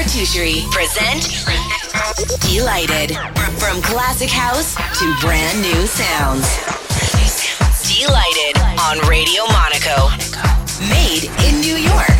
Cartoucherie present Delighted. From classic house to brand new sounds. Delighted on Radio Monaco. Made in New York.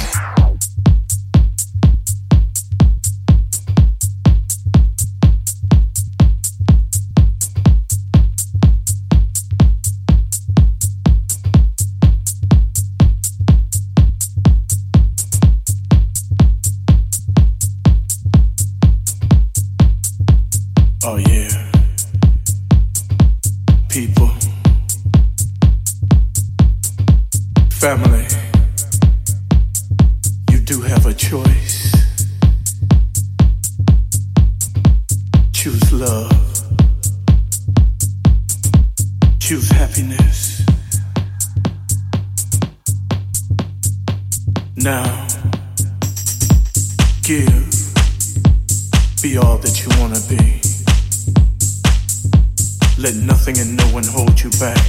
Now, give, be all that you want to be. Let nothing and no one hold you back.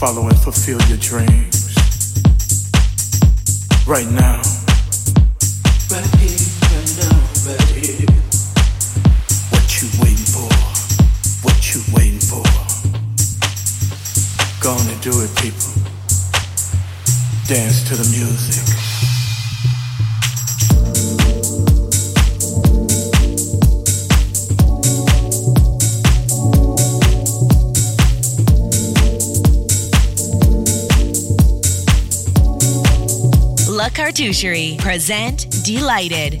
Follow and fulfill your dreams. Right now. Right here, right now, right here. What you waiting for? What you waiting for? Gonna do it, people. Dance to the music. La Cartoucherie present Delighted.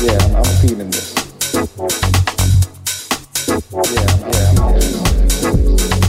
yeah, I'm, feeling this. Yeah, yeah, I'm feeling this.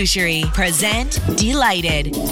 La present Delighted.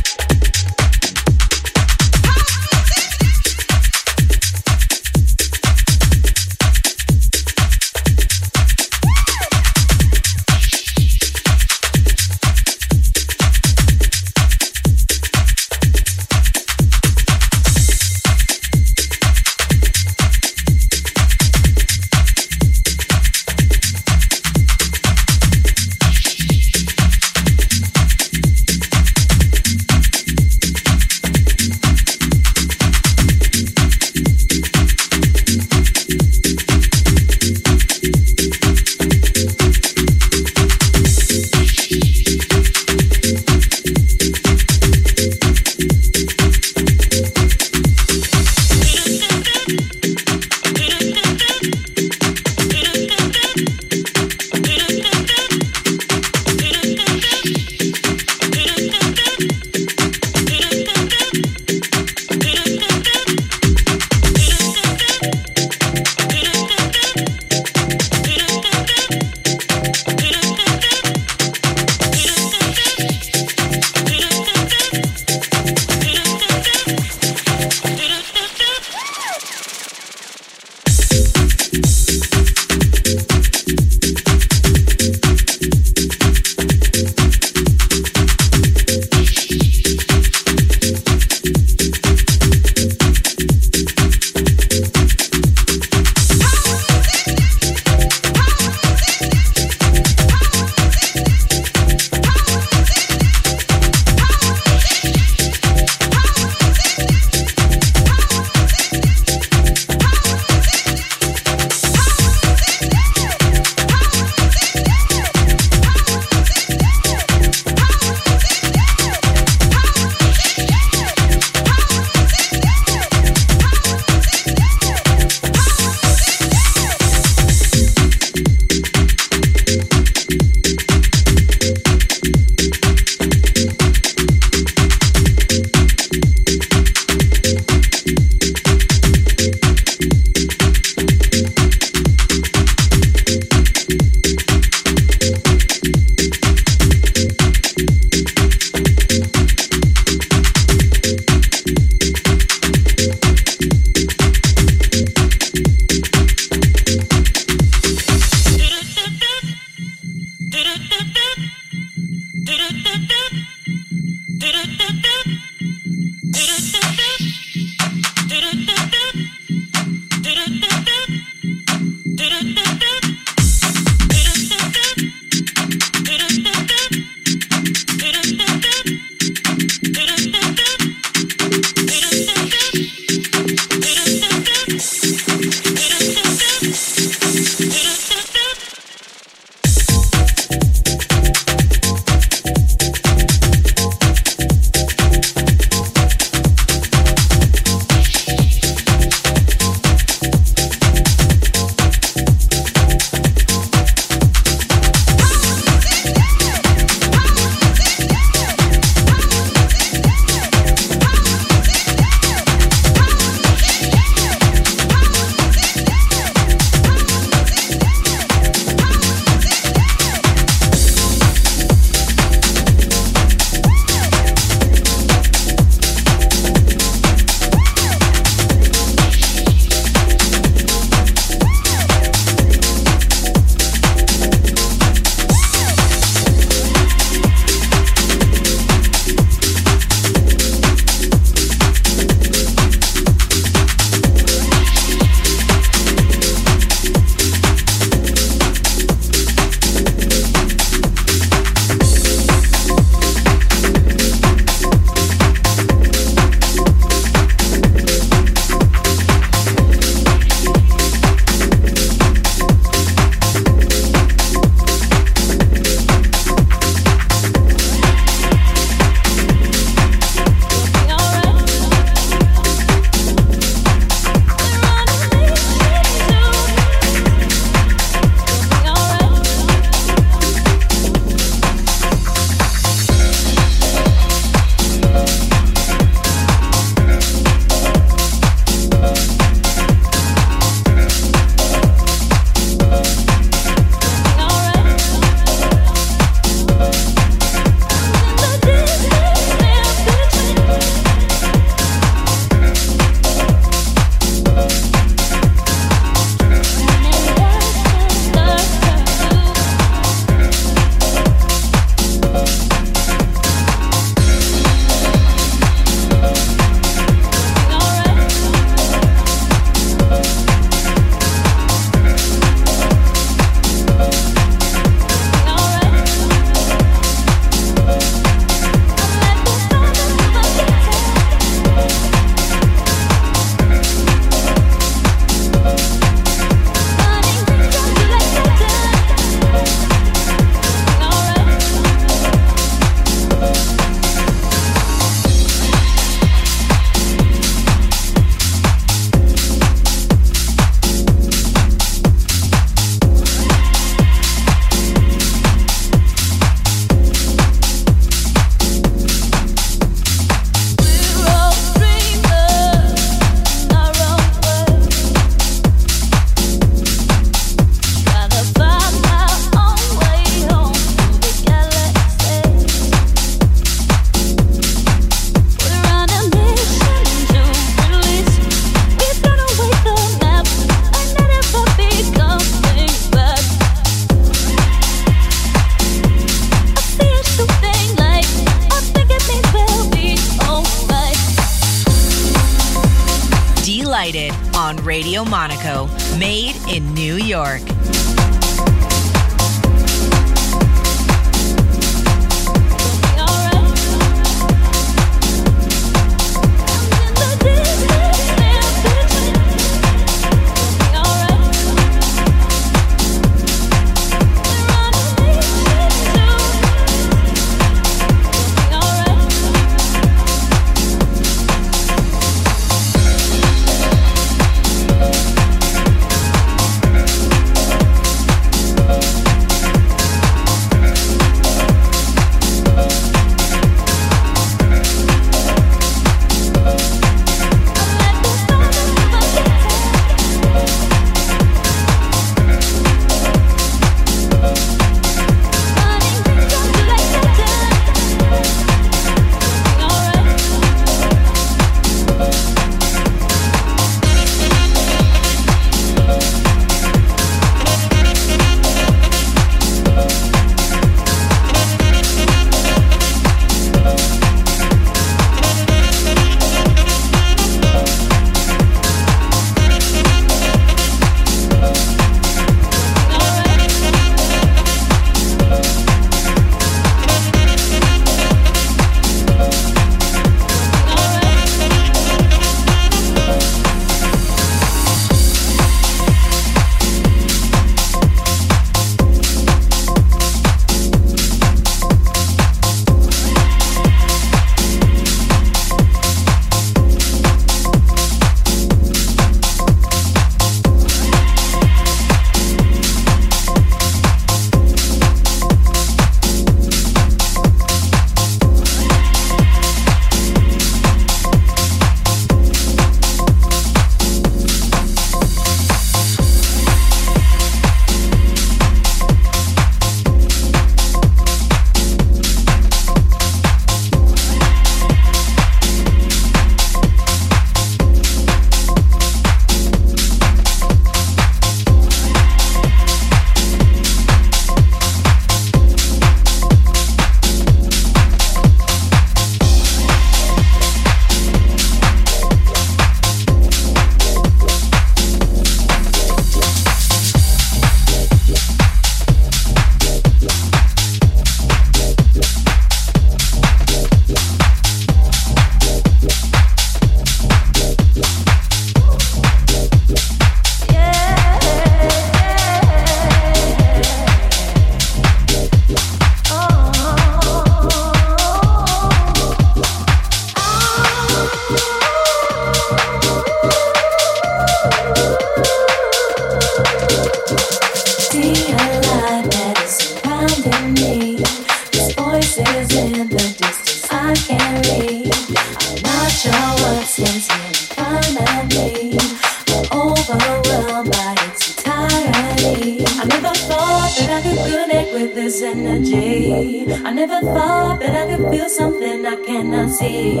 this energy. I never thought that I could feel something I cannot see.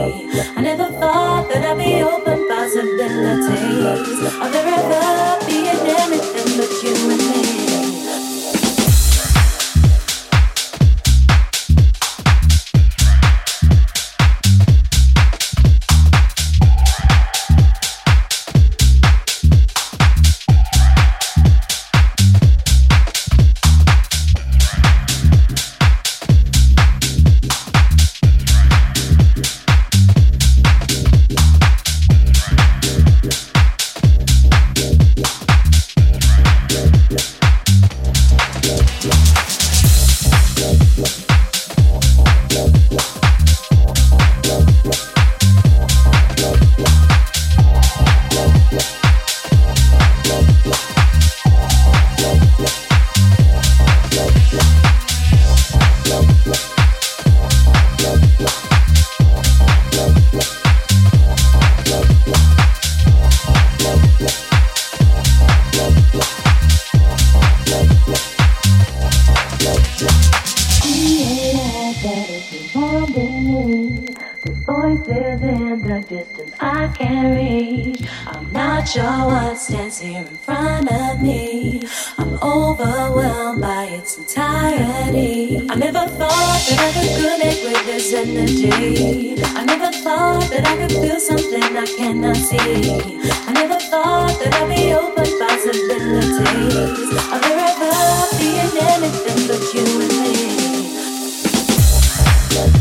I never thought that I'd be open possibilities. Are there ever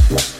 Yes.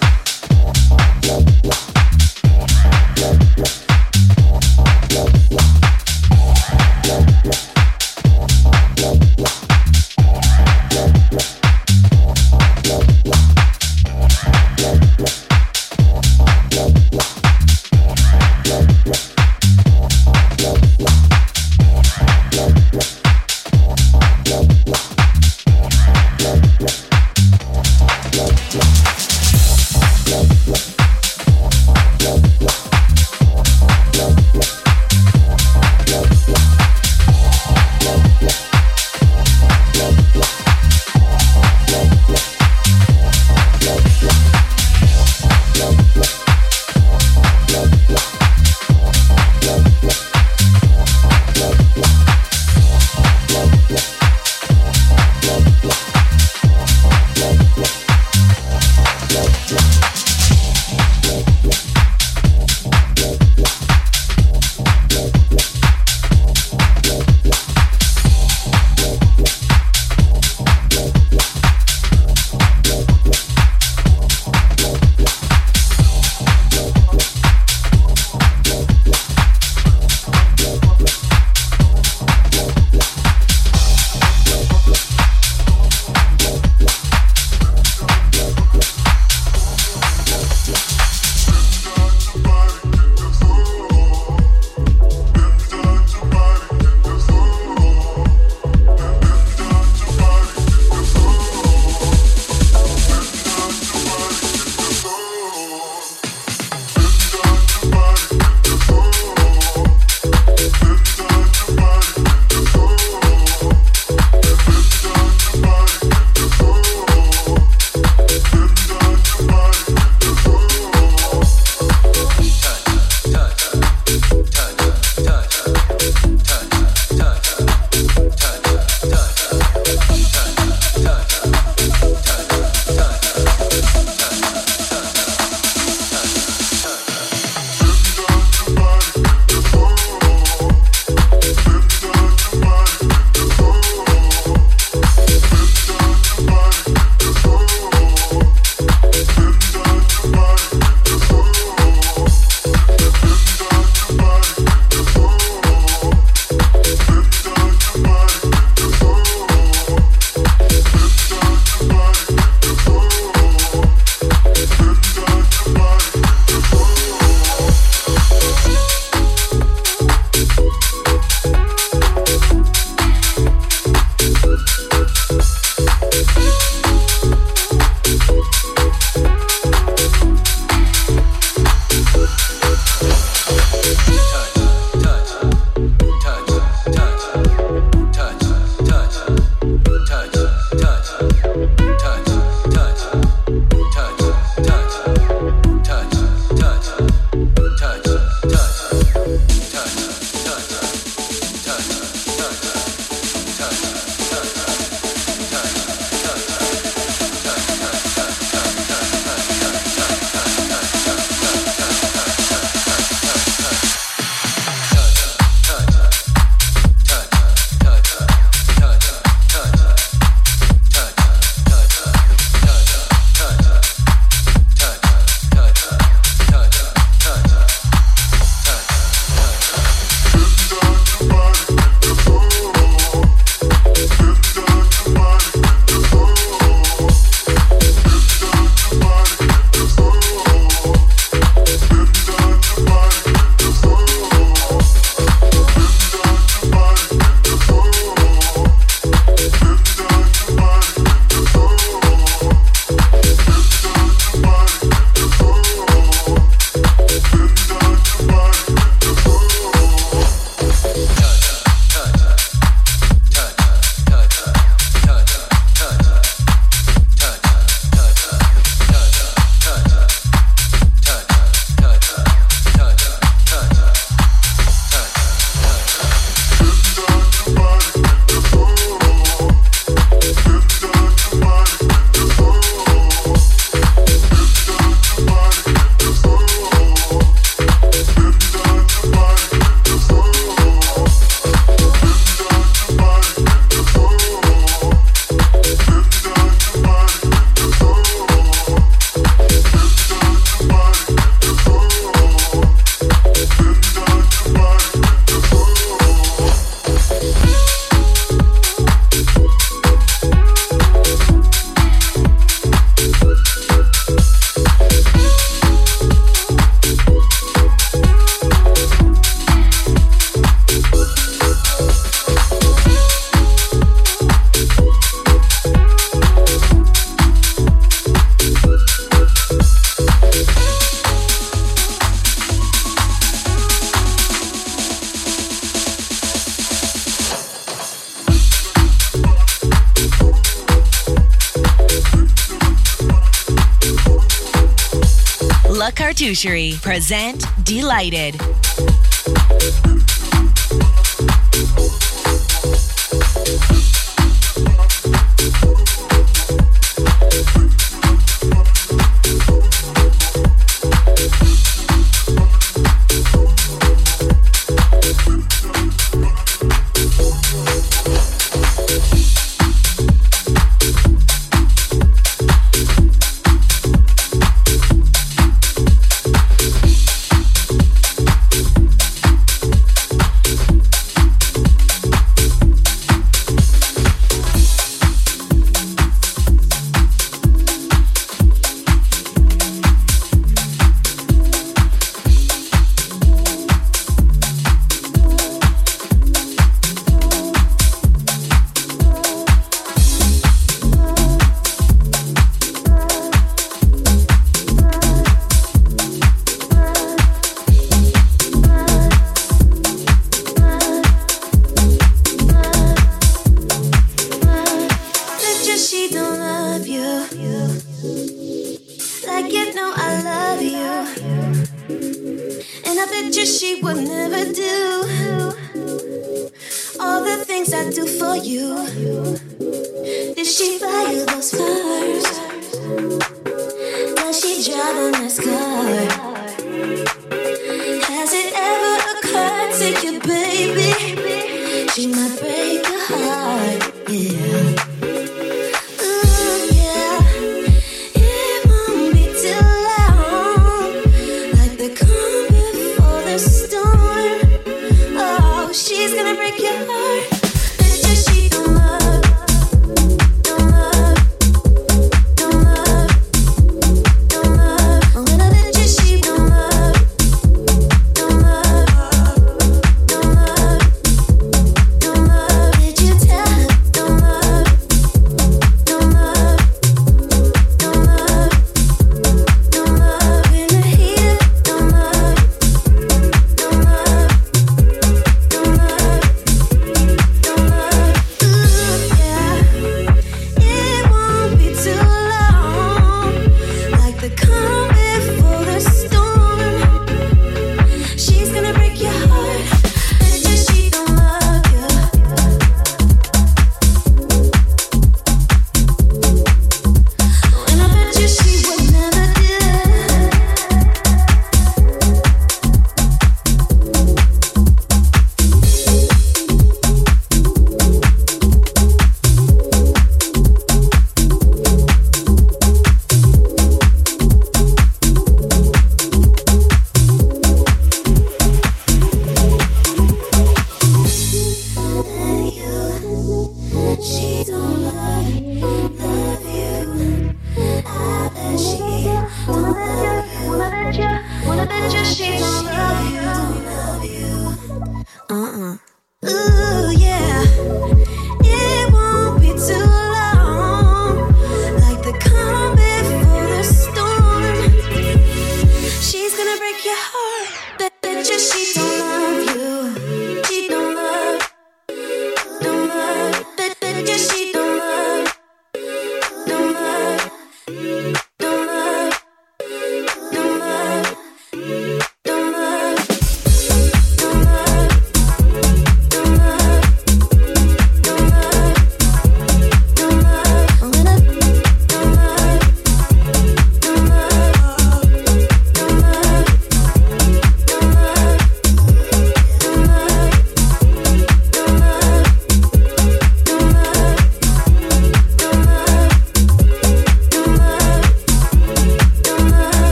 La Cartoucherie present Delighted.